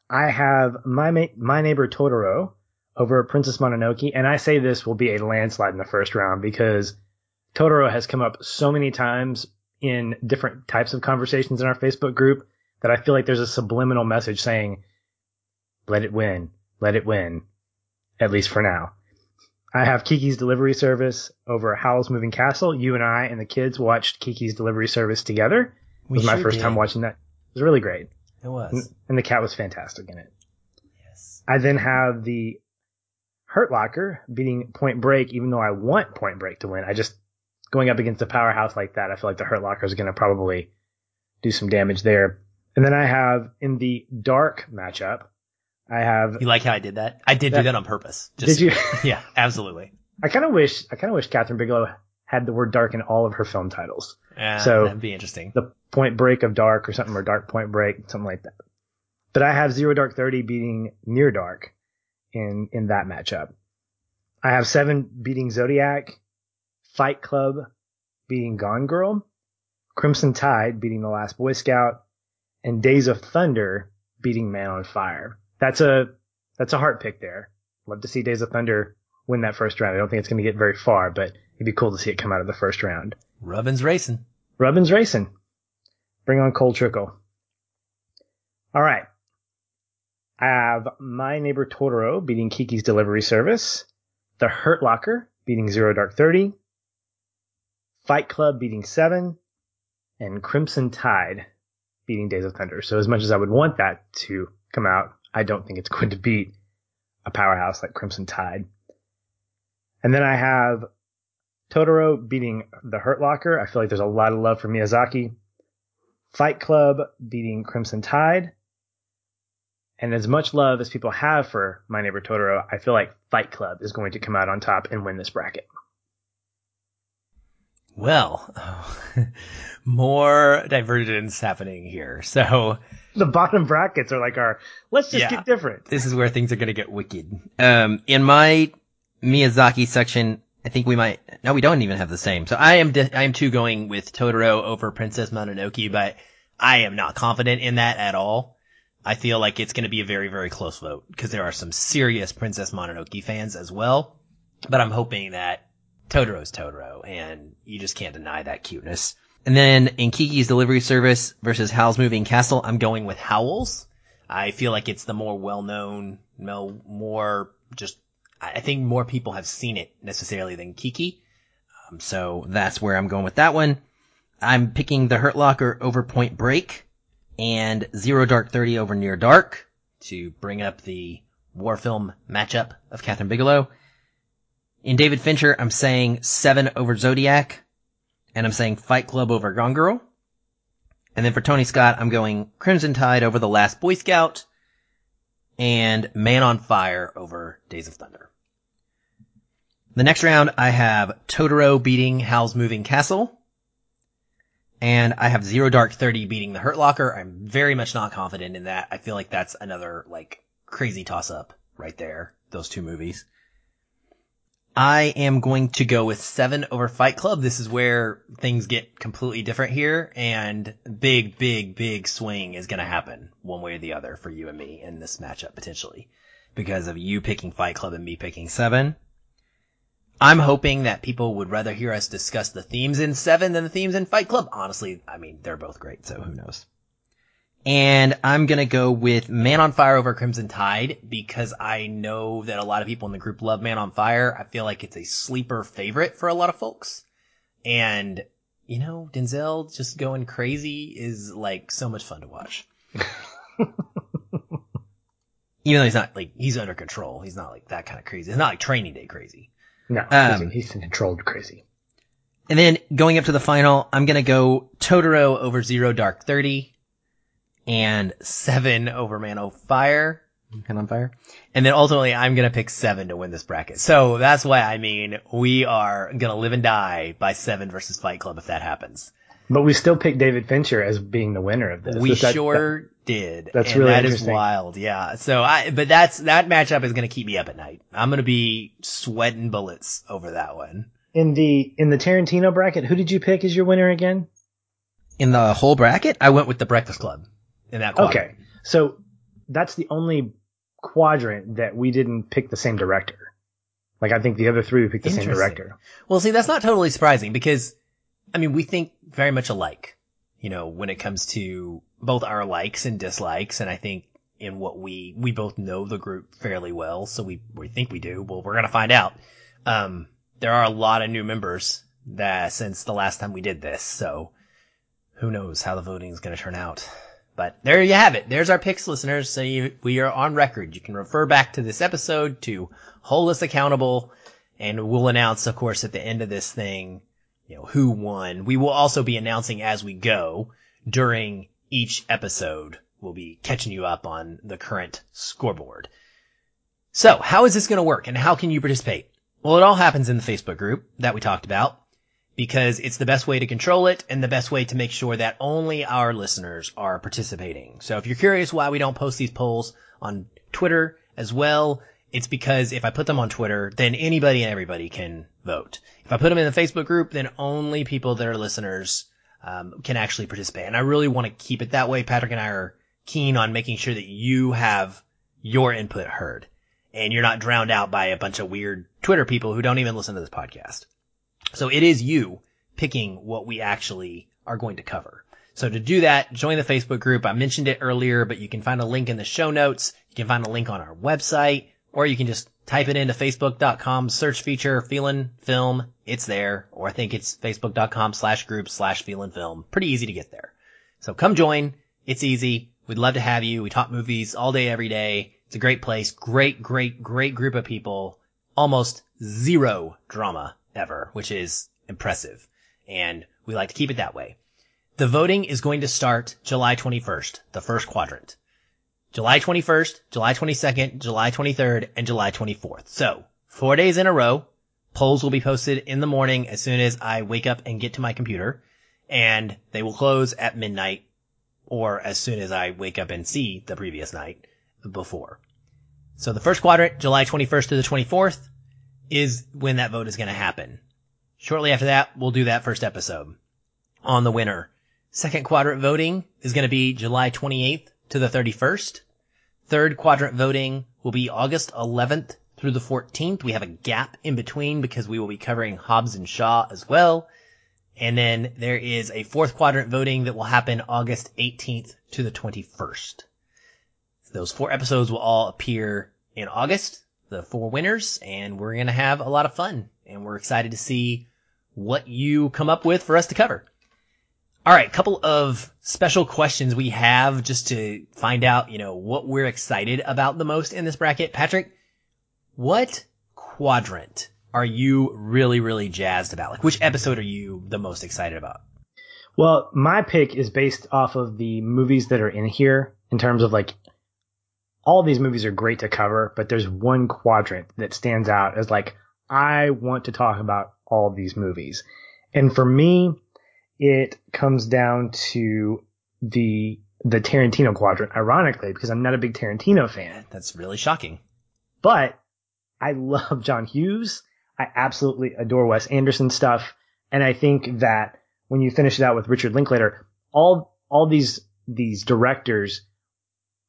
Speaker 3: I have my Ma- my neighbor Totoro over Princess Mononoke, and I say this will be a landslide in the first round because Totoro has come up so many times in different types of conversations in our Facebook group that I feel like there's a subliminal message saying, "Let it win, let it win," at least for now. I have Kiki's Delivery Service over Howl's Moving Castle. You and I and the kids watched Kiki's Delivery Service together. It
Speaker 1: We
Speaker 3: was my
Speaker 1: sure
Speaker 3: first
Speaker 1: did.
Speaker 3: time watching that. It was really great.
Speaker 1: It was.
Speaker 3: And- And the cat was fantastic in it.
Speaker 1: Yes.
Speaker 3: I then have the Hurt Locker beating Point Break, even though I want Point Break to win. I just, going up against a powerhouse like that, I feel like the Hurt Locker is going to probably do some damage there. And then I have in the Dark matchup, I have,
Speaker 1: You like how I did that? I did
Speaker 3: That-
Speaker 1: do that on purpose. Just,
Speaker 3: did you?
Speaker 1: Yeah, absolutely.
Speaker 3: I kind of wish, I kind of wish Kathryn Bigelow had the word dark in all of her film titles.
Speaker 1: Uh,
Speaker 3: So-
Speaker 1: that'd be interesting.
Speaker 3: the Point Break of Dark or something, or Dark Point Break, something like that. But I have Zero Dark Thirty beating Near Dark in in that matchup. I have Seven beating Zodiac, Fight Club beating Gone Girl, Crimson Tide beating The Last Boy Scout, and Days of Thunder beating Man on Fire. That's a that's a heart pick there. Love to see Days of Thunder win that first round. I don't think it's going to get very far, but it'd be cool to see it come out of the first round.
Speaker 1: Rubbin's racing.
Speaker 3: Rubbin's racing. Bring on Cole Trickle. All right. I have My Neighbor Totoro beating Kiki's Delivery Service. The Hurt Locker beating Zero Dark Thirty. Fight Club beating Seven. And Crimson Tide beating Days of Thunder. So as much as I would want that to come out, I don't think it's going to beat a powerhouse like Crimson Tide. And then I have Totoro beating The Hurt Locker. I feel like there's a lot of love for Miyazaki. Fight Club beating Crimson Tide. And as much love as people have for My Neighbor Totoro, I feel like Fight Club is going to come out on top and win this bracket.
Speaker 1: Well, more divergence happening here. So
Speaker 3: the bottom brackets are like our let's just yeah, get different.
Speaker 1: This is where things are going to get wicked. Um, in my Miyazaki section, I think we might. No, we don't even have the same. So I am I am too going with Totoro over Princess Mononoke, but I am not confident in that at all. I feel like it's going to be a very very close vote because there are some serious Princess Mononoke fans as well. But I'm hoping that Totoro's Totoro, and you just can't deny that cuteness. And then in Kiki's Delivery Service versus Howl's Moving Castle, I'm going with Howl's. I feel like it's the more well-known, more just, I think more people have seen it necessarily than Kiki. Um, so that's where I'm going with that one. I'm picking the Hurt Locker over Point Break and Zero Dark Thirty over Near Dark to bring up the war film matchup of Kathryn Bigelow. In David Fincher, I'm saying seven over Zodiac and I'm saying Fight Club over Gone Girl. And then for Tony Scott, I'm going Crimson Tide over The Last Boy Scout and Man on Fire over Days of Thunder. The next round, I have Totoro beating Howl's Moving Castle. And I have Zero Dark 30 beating The Hurt Locker. I'm very much not confident in that. I feel like that's another, like, crazy toss up right there. Those two movies. I am going to go with seven over Fight Club. This is where things get completely different here and big, big, big swing is going to happen one way or the other for you and me in this matchup potentially because of you picking Fight Club and me picking seven. I'm hoping that people would rather hear us discuss the themes in seven than the themes in Fight Club. Honestly, I mean, they're both great, so who knows? And I'm gonna go with Man on Fire over Crimson Tide because I know that a lot of people in the group love Man on Fire. I feel like it's a sleeper favorite for a lot of folks. And, you know, Denzel just going crazy is like so much fun to watch. Even though he's not like, he's under control. He's not like that kind of crazy. It's not like training day crazy.
Speaker 3: No, um, he's controlled crazy.
Speaker 1: And then going up to the final, I'm gonna go Totoro over Zero Dark Thirty and seven over Man of Fire. Man on Fire. And then ultimately I'm gonna pick seven to win this bracket. So that's why I mean we are gonna live and die by seven versus Fight Club if that happens.
Speaker 3: But we still picked David Fincher as being the winner of this.
Speaker 1: We that, sure that, did.
Speaker 3: That's and really
Speaker 1: that is wild. Yeah. So I, but that's, that matchup is going to keep me up at night. I'm going to be sweating bullets over that one.
Speaker 3: In the, in the Tarantino bracket, who did you pick as your winner again?
Speaker 1: In the whole bracket, I went with the Breakfast Club in that quadrant.
Speaker 3: Okay. So that's the only quadrant that we didn't pick the same director. Like I think the other three we picked the same director.
Speaker 1: Well, see, that's not totally surprising because, I mean, we think very much alike, you know, when it comes to both our likes and dislikes. And I think in what we, we both know the group fairly well. So we, we think we do. Well, we're going to find out. Um, there are a lot of new members that since the last time we did this. So who knows how the voting is going to turn out. But there you have it. There's our picks, listeners. So you, we are on record. You can refer back to this episode to hold us accountable, and we'll announce, of course, at the end of this thing, you know, who won. We will also be announcing as we go during each episode. We'll be catching you up on the current scoreboard. So, how is this going to work, and how can you participate? Well, it all happens in the Facebook group that we talked about because it's the best way to control it and the best way to make sure that only our listeners are participating. So if you're curious why we don't post these polls on Twitter as well, it's because if I put them on Twitter, then anybody and everybody can vote. If I put them in the Facebook group, then only people that are listeners um, can actually participate. And I really want to keep it that way. Patrick and I are keen on making sure that you have your input heard and you're not drowned out by a bunch of weird Twitter people who don't even listen to this podcast. So it is you picking what we actually are going to cover. So to do that, join the Facebook group. I mentioned it earlier, but you can find a link in the show notes. You can find a link on our website, or you can just type it into facebook.com search feature feeling film. It's there. Or I think it's facebook.com slash group slash feeling film. Pretty easy to get there. So come join. It's easy. We'd love to have you. We talk movies all day, every day. It's a great place. Great, great, great group of people. Almost zero drama ever, which is impressive. And we like to keep it that way. The voting is going to start July 21st, the first quadrant. July 21st, July 22nd, July 23rd, and July 24th. So, four days in a row, Polls will be posted in the morning as soon as I wake up and get to my computer and they will close at midnight or as soon as I wake up and see the previous night before. So the first quadrant, July 21st to the 24th is when that vote is going to happen. Shortly after that, we'll do that first episode on the winner. Second quadrant voting is going to be July 28th to the 31st. Third quadrant voting will be August 11th through the 14th. We have a gap in between because we will be covering Hobbs and Shaw as well. And then there is a fourth quadrant voting that will happen August 18th to the 21st. Those four episodes will all appear in August, the four winners, and we're going to have a lot of fun. And we're excited to see what you come up with for us to cover. All right, couple of special questions we have just to find out, you know, what we're excited about the most in this bracket. Patrick, what quadrant are you really, really jazzed about? Like, which episode are you the most excited about?
Speaker 3: Well, my pick is based off of the movies that are in here in terms of like all these movies are great to cover, but there's one quadrant that stands out as like I want to talk about all these movies. And for me, it comes down to the the Tarantino quadrant, ironically, because I'm not a big Tarantino fan.
Speaker 1: That's really shocking.
Speaker 3: But I love John Hughes. I absolutely adore Wes Anderson stuff. And I think that when you finish it out with Richard Linklater, all all these these directors,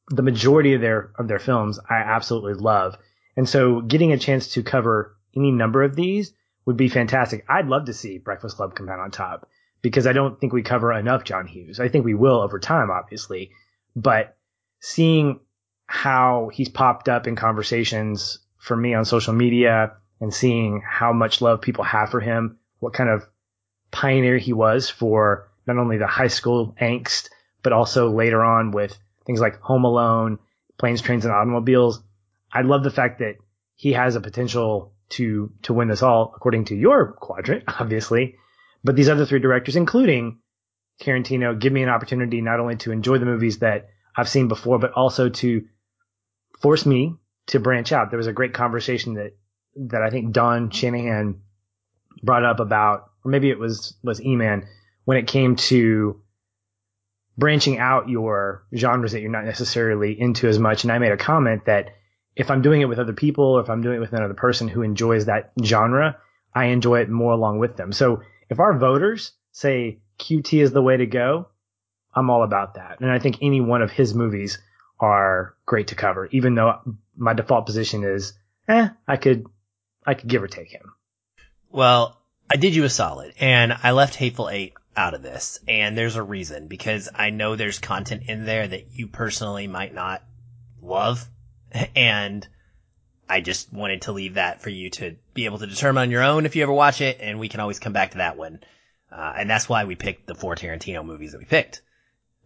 Speaker 3: the majority of their of their films I absolutely love. And so getting a chance to cover any number of these would be fantastic. I'd love to see Breakfast Club come out on top because I don't think we cover enough John Hughes. I think we will over time, obviously, but seeing how he's popped up in conversations for me on social media and seeing how much love people have for him, what kind of pioneer he was for not only the high school angst, but also later on with things like Home Alone, Planes, Trains, and Automobiles. I love the fact that he has a potential to to win this all, according to your quadrant, obviously. But these other three directors, including Tarantino, give me an opportunity not only to enjoy the movies that I've seen before, but also to force me to branch out. There was a great conversation that that I think Don Shanahan brought up about, or maybe it was was Eman when it came to branching out your genres that you're not necessarily into as much. And I made a comment that if I'm doing it with other people or if I'm doing it with another person who enjoys that genre, I enjoy it more along with them. So if our voters say QT is the way to go, I'm all about that. And I think any one of his movies are great to cover, even though my default position is, eh, I could, I could give or take him.
Speaker 1: Well, I did you a solid and I left Hateful Eight out of this and there's a reason because I know there's content in there that you personally might not love and I just wanted to leave that for you to be able to determine on your own if you ever watch it, and we can always come back to that one. Uh, and that's why we picked the four Tarantino movies that we picked.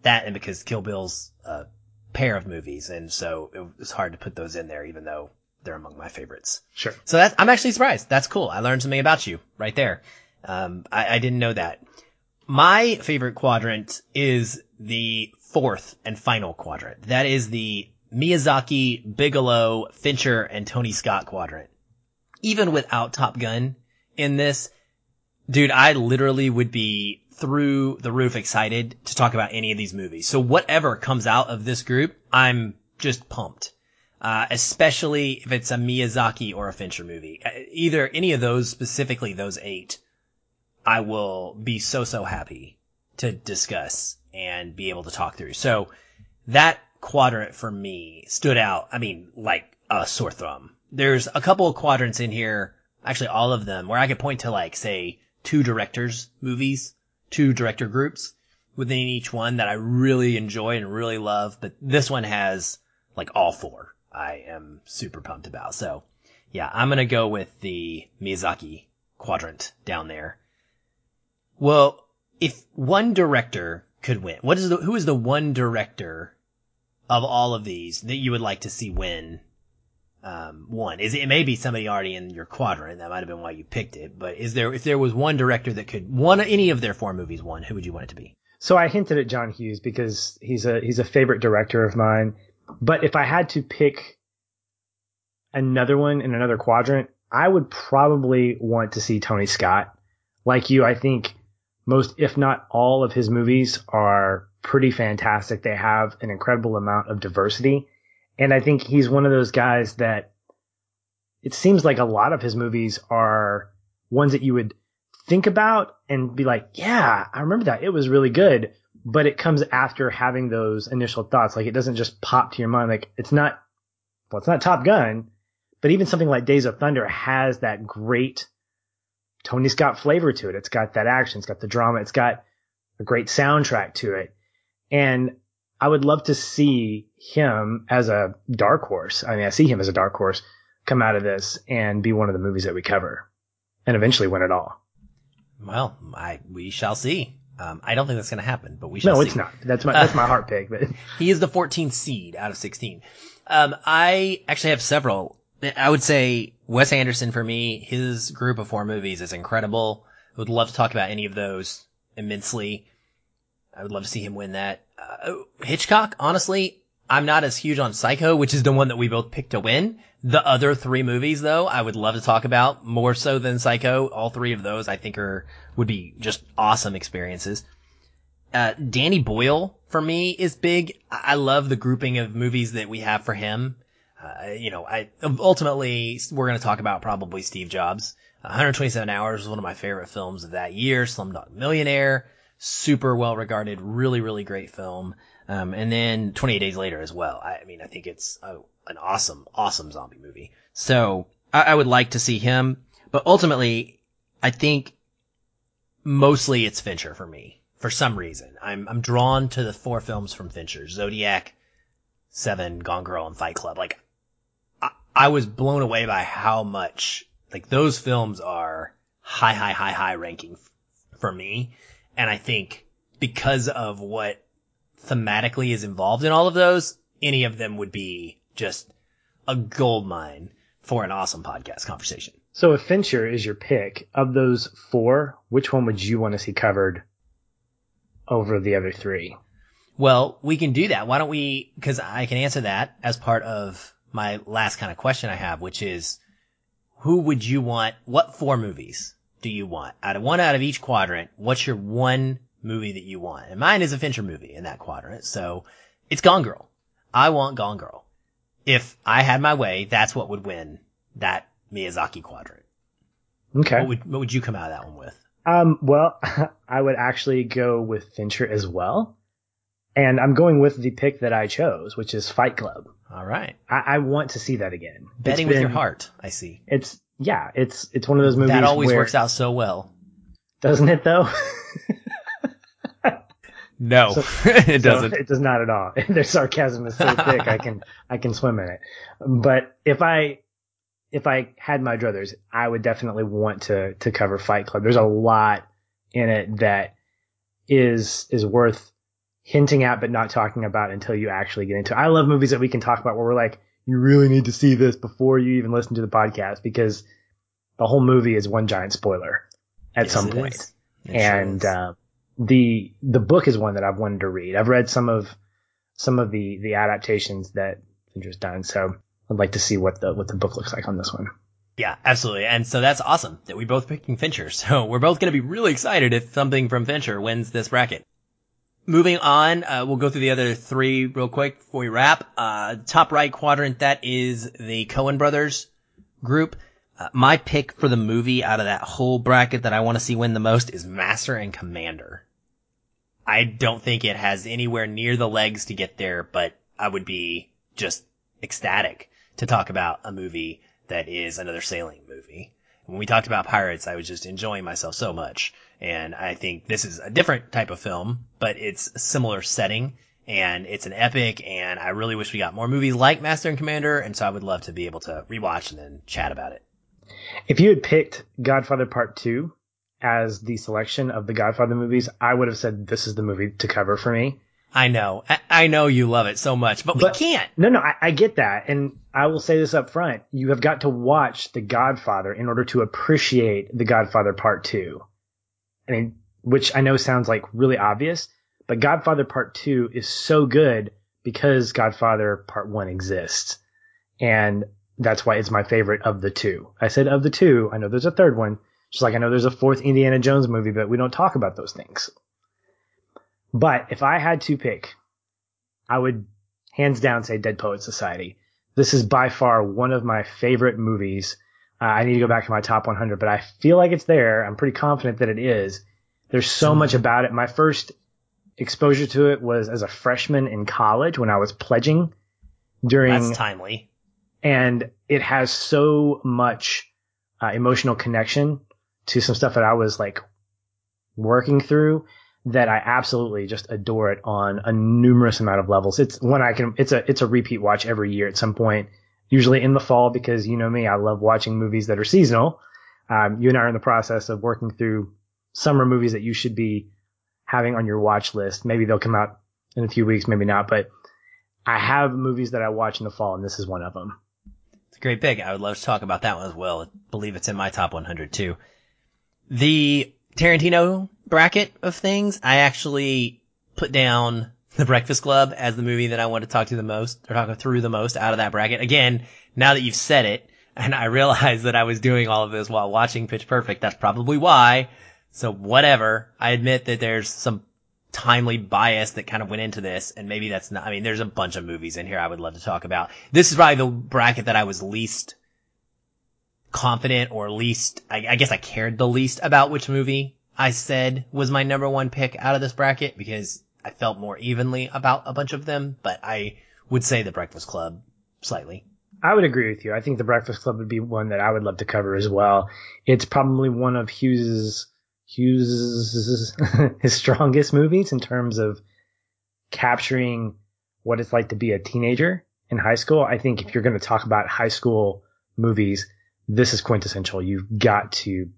Speaker 1: That and because Kill Bill's a pair of movies, and so it was hard to put those in there, even though they're among my favorites.
Speaker 3: Sure.
Speaker 1: So that I'm actually surprised. That's cool. I learned something about you right there. Um, I, I didn't know that. My favorite quadrant is the fourth and final quadrant. That is the Miyazaki, Bigelow, Fincher, and Tony Scott quadrant. Even without Top Gun in this, dude, I literally would be through the roof excited to talk about any of these movies. So whatever comes out of this group, I'm just pumped. Uh, especially if it's a Miyazaki or a Fincher movie. Uh, either any of those, specifically those eight, I will be so, so happy to discuss and be able to talk through. So that quadrant for me stood out. I mean, like a sore thumb. There's a couple of quadrants in here, actually all of them, where I could point to like, say, two directors movies, two director groups within each one that I really enjoy and really love. But this one has like all four. I am super pumped about. So yeah, I'm going to go with the Miyazaki quadrant down there. Well, if one director could win, what is the, who is the one director of all of these that you would like to see win um, one? Is it, it may be somebody already in your quadrant. That might have been why you picked it. But is there if there was one director that could one any of their four movies one, who would you want it to be?
Speaker 3: So I hinted at John Hughes because he's a he's a favorite director of mine. But if I had to pick another one in another quadrant, I would probably want to see Tony Scott. Like you, I think most, if not all of his movies are pretty fantastic. They have an incredible amount of diversity. And I think he's one of those guys that it seems like a lot of his movies are ones that you would think about and be like, yeah, I remember that. It was really good. But it comes after having those initial thoughts. Like it doesn't just pop to your mind. Like it's not, well, it's not Top Gun, but even something like Days of Thunder has that great Tony Scott flavor to it. It's got that action. It's got the drama. It's got a great soundtrack to it. And I would love to see him as a dark horse. I mean, I see him as a dark horse come out of this and be one of the movies that we cover and eventually win it all.
Speaker 1: Well, I, we shall see. Um, I don't think that's going to happen, but we shall
Speaker 3: no,
Speaker 1: see.
Speaker 3: it's not. That's my, that's my heart pick, but
Speaker 1: he is the 14th seed out of 16. Um, I actually have several. I would say Wes Anderson for me, his group of four movies is incredible. I would love to talk about any of those immensely. I would love to see him win that. Uh, Hitchcock, honestly, I'm not as huge on Psycho, which is the one that we both picked to win. The other three movies, though, I would love to talk about more so than Psycho. All three of those, I think, are would be just awesome experiences. Uh, Danny Boyle for me is big. I love the grouping of movies that we have for him. Uh, you know, I ultimately we're going to talk about probably Steve Jobs. 127 Hours was one of my favorite films of that year. Slumdog Millionaire, super well regarded, really really great film. Um, and then 28 Days Later as well. I, I mean, I think it's a, an awesome, awesome zombie movie. So I, I would like to see him, but ultimately, I think mostly it's Fincher for me. For some reason, I'm I'm drawn to the four films from Fincher: Zodiac, Seven, Gone Girl, and Fight Club. Like, I, I was blown away by how much like those films are high, high, high, high ranking f- for me. And I think because of what thematically is involved in all of those, any of them would be just a gold mine for an awesome podcast conversation.
Speaker 3: So if Fincher is your pick of those four, which one would you want to see covered over the other three?
Speaker 1: Well, we can do that. Why don't we, cause I can answer that as part of my last kind of question I have, which is who would you want? What four movies do you want? Out of one out of each quadrant, what's your one movie that you want? And mine is a Fincher movie in that quadrant. So it's Gone Girl. I want Gone Girl. If I had my way, that's what would win that Miyazaki quadrant.
Speaker 3: Okay.
Speaker 1: What would, what would you come out of that one with?
Speaker 3: Um, well, I would actually go with Fincher as well. And I'm going with the pick that I chose, which is Fight Club.
Speaker 1: All right.
Speaker 3: I, I want to see that again.
Speaker 1: Betting with your heart, I see.
Speaker 3: It's yeah, it's it's one of those movies
Speaker 1: That always
Speaker 3: where,
Speaker 1: works out so well.
Speaker 3: doesn't it though?
Speaker 1: No,
Speaker 3: So-
Speaker 1: it doesn't.
Speaker 3: it does not at all. Their sarcasm is so thick, I can I can swim in it. But if I if I had my druthers, I would definitely want to to cover Fight Club. There's a lot in it that is is worth hinting at, but not talking about until you actually get into. it. I love movies that we can talk about where we're like, you really need to see this before you even listen to the podcast because the whole movie is one giant spoiler at
Speaker 1: Yes,
Speaker 3: some point.
Speaker 1: It sure
Speaker 3: and uh, the the book is one that I've wanted to read. I've read some of some of the the adaptations that Fincher's done, so I'd like to see what the what the book looks like on this one.
Speaker 1: Yeah, absolutely. And so that's awesome that we both picking Fincher. So we're both going to be really excited if something from Fincher wins this bracket. Moving on, uh, we'll go through the other three real quick before we wrap. Uh, top right quadrant, that is the Coen brothers group. Uh, my pick for the movie out of that whole bracket that I want to see win the most is Master and Commander. I don't think it has anywhere near the legs to get there, but I would be just ecstatic to talk about a movie that is another sailing movie. When we talked about pirates, I was just enjoying myself so much. And I think this is a different type of film, but it's a similar setting and it's an epic. And I really wish we got more movies like Master and Commander. And so I would love to be able to rewatch and then chat about it.
Speaker 3: If you had picked Godfather Part Two as the selection of the Godfather movies, I would have said this is the movie to cover for me.
Speaker 1: I know, I, I know you love it so much, but,
Speaker 3: But-
Speaker 1: we can't.
Speaker 3: No, no, I, I get that, and I will say this up front: you have got to watch The Godfather in order to appreciate The Godfather Part Two. I mean, which I know sounds like really obvious, but Godfather Part Two is so good because Godfather Part One exists, and that's why it's my favorite of the two. I said of the two. I know there's a third one. Just like I know there's a fourth Indiana Jones movie, but we don't talk about those things. But if I had to pick, I would hands down say Dead Poet Society. This is by far one of my favorite movies. Uh, I need to go back to my top 100, but I feel like it's there. I'm pretty confident that it is. There's so much about it. My first exposure to it was as a freshman in college when I was pledging during
Speaker 1: That's timely.
Speaker 3: and it has so much uh, emotional connection to some stuff that I was like working through that I absolutely just adore it on a numerous amount of levels. It's one I can, it's a, it's a repeat watch every year at some point, usually in the fall because you know me, I love watching movies that are seasonal. Um, you and I are in the process of working through summer movies that you should be having on your watch list. Maybe they'll come out in a few weeks, maybe not, but I have movies that I watch in the fall and this is one of them.
Speaker 1: It's a great pick. I would love to talk about that one as well. I believe it's in my top 100 too. The Tarantino bracket of things, I actually put down The Breakfast Club as the movie that I want to talk to the most, or talk through the most out of that bracket. Again, now that you've said it, and I realize that I was doing all of this while watching Pitch Perfect, that's probably why. So whatever. I admit that there's some timely bias that kind of went into this, and maybe that's not, I mean, there's a bunch of movies in here I would love to talk about. This is probably the bracket that I was least confident or least, I, I guess I cared the least about which movie I said was my number one pick out of this bracket because I felt more evenly about a bunch of them, but I would say the Breakfast Club slightly.
Speaker 3: I would agree with you. I think the Breakfast Club would be one that I would love to cover as well. It's probably one of Hughes's Hughes his strongest movies in terms of capturing what it's like to be a teenager in high school. I think if you're going to talk about high school movies, this is quintessential. You've got to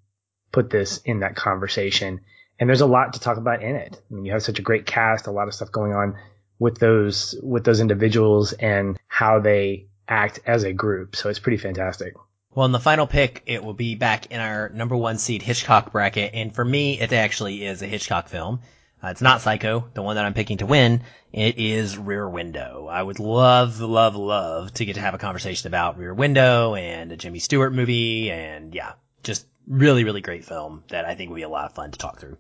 Speaker 3: put this in that conversation. And there's a lot to talk about in it. I mean, you have such a great cast, a lot of stuff going on with those, with those individuals and how they act as a group. So it's pretty fantastic.
Speaker 1: Well, in the final pick, it will be back in our number one seed Hitchcock bracket. And for me, it actually is a Hitchcock film. Uh, it's not Psycho, the one that I'm picking to win. It is Rear Window. I would love, love, love to get to have a conversation about Rear Window and a Jimmy Stewart movie. And yeah, just really, really great film that I think would be a lot of fun to talk through.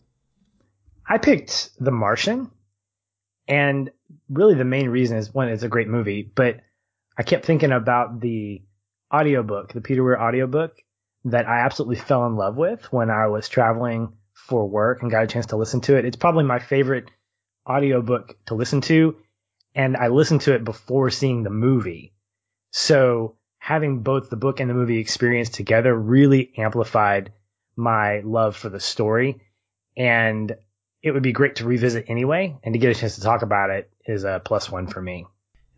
Speaker 3: I picked The Martian. And really the main reason is one, it's a great movie, but I kept thinking about the audiobook, the Peter Weir audiobook that I absolutely fell in love with when I was traveling for work and got a chance to listen to it. It's probably my favorite audiobook to listen to. And I listened to it before seeing the movie. So having both the book and the movie experience together really amplified my love for the story. And it would be great to revisit anyway. And to get a chance to talk about it is a plus one for me.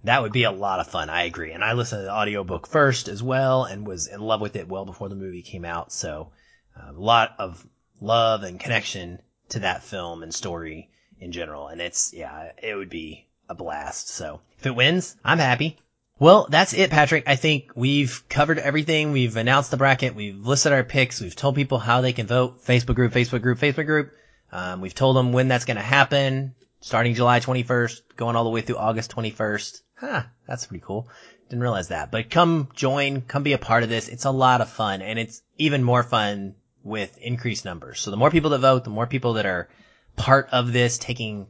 Speaker 1: That would be a lot of fun. I agree. And I listened to the audiobook first as well and was in love with it well before the movie came out. So a lot of love and connection to that film and story in general. And it's, yeah, it would be a blast. So if it wins, I'm happy. Well, that's it, Patrick. I think we've covered everything. We've announced the bracket. We've listed our picks. We've told people how they can vote. Facebook group, Facebook group, Facebook group. Um, we've told them when that's going to happen, starting July 21st, going all the way through August 21st. Huh, that's pretty cool. Didn't realize that. But come join, come be a part of this. It's a lot of fun, and it's even more fun with increased numbers. So the more people that vote, the more people that are part of this, taking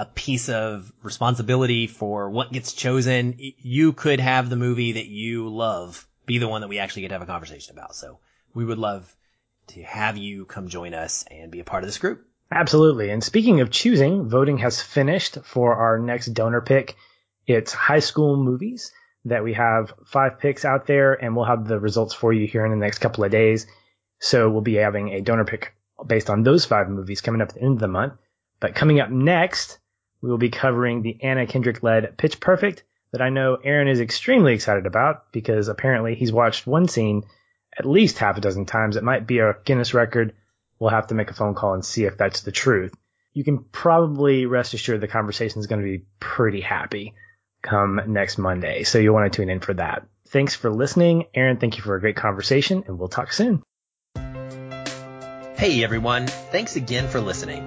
Speaker 1: a piece of responsibility for what gets chosen, you could have the movie that you love be the one that we actually get to have a conversation about. So we would love to have you come join us and be a part of this group.
Speaker 3: Absolutely. And speaking of choosing, voting has finished for our next donor pick. It's high school movies that we have five picks out there and we'll have the results for you here in the next couple of days. So we'll be having a donor pick based on those five movies coming up at the end of the month. But coming up next, we will be covering the Anna Kendrick led Pitch Perfect that I know Aaron is extremely excited about because apparently he's watched one scene at least half a dozen times. It might be a Guinness record. We'll have to make a phone call and see if that's the truth. You can probably rest assured the conversation is going to be pretty happy come next Monday. So you'll want to tune in for that. Thanks for listening. Aaron, thank you for a great conversation and we'll talk soon.
Speaker 1: Hey everyone, thanks again for listening.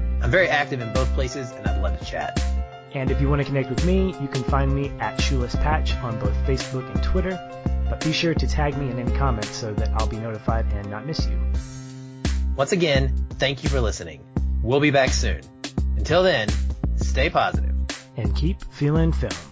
Speaker 1: I'm very active in both places, and I'd love to chat.
Speaker 3: And if you want to connect with me, you can find me at Shoeless Patch on both Facebook and Twitter. But be sure to tag me in any comments so that I'll be notified and not miss you.
Speaker 1: Once again, thank you for listening. We'll be back soon. Until then, stay positive
Speaker 3: and keep feeling film.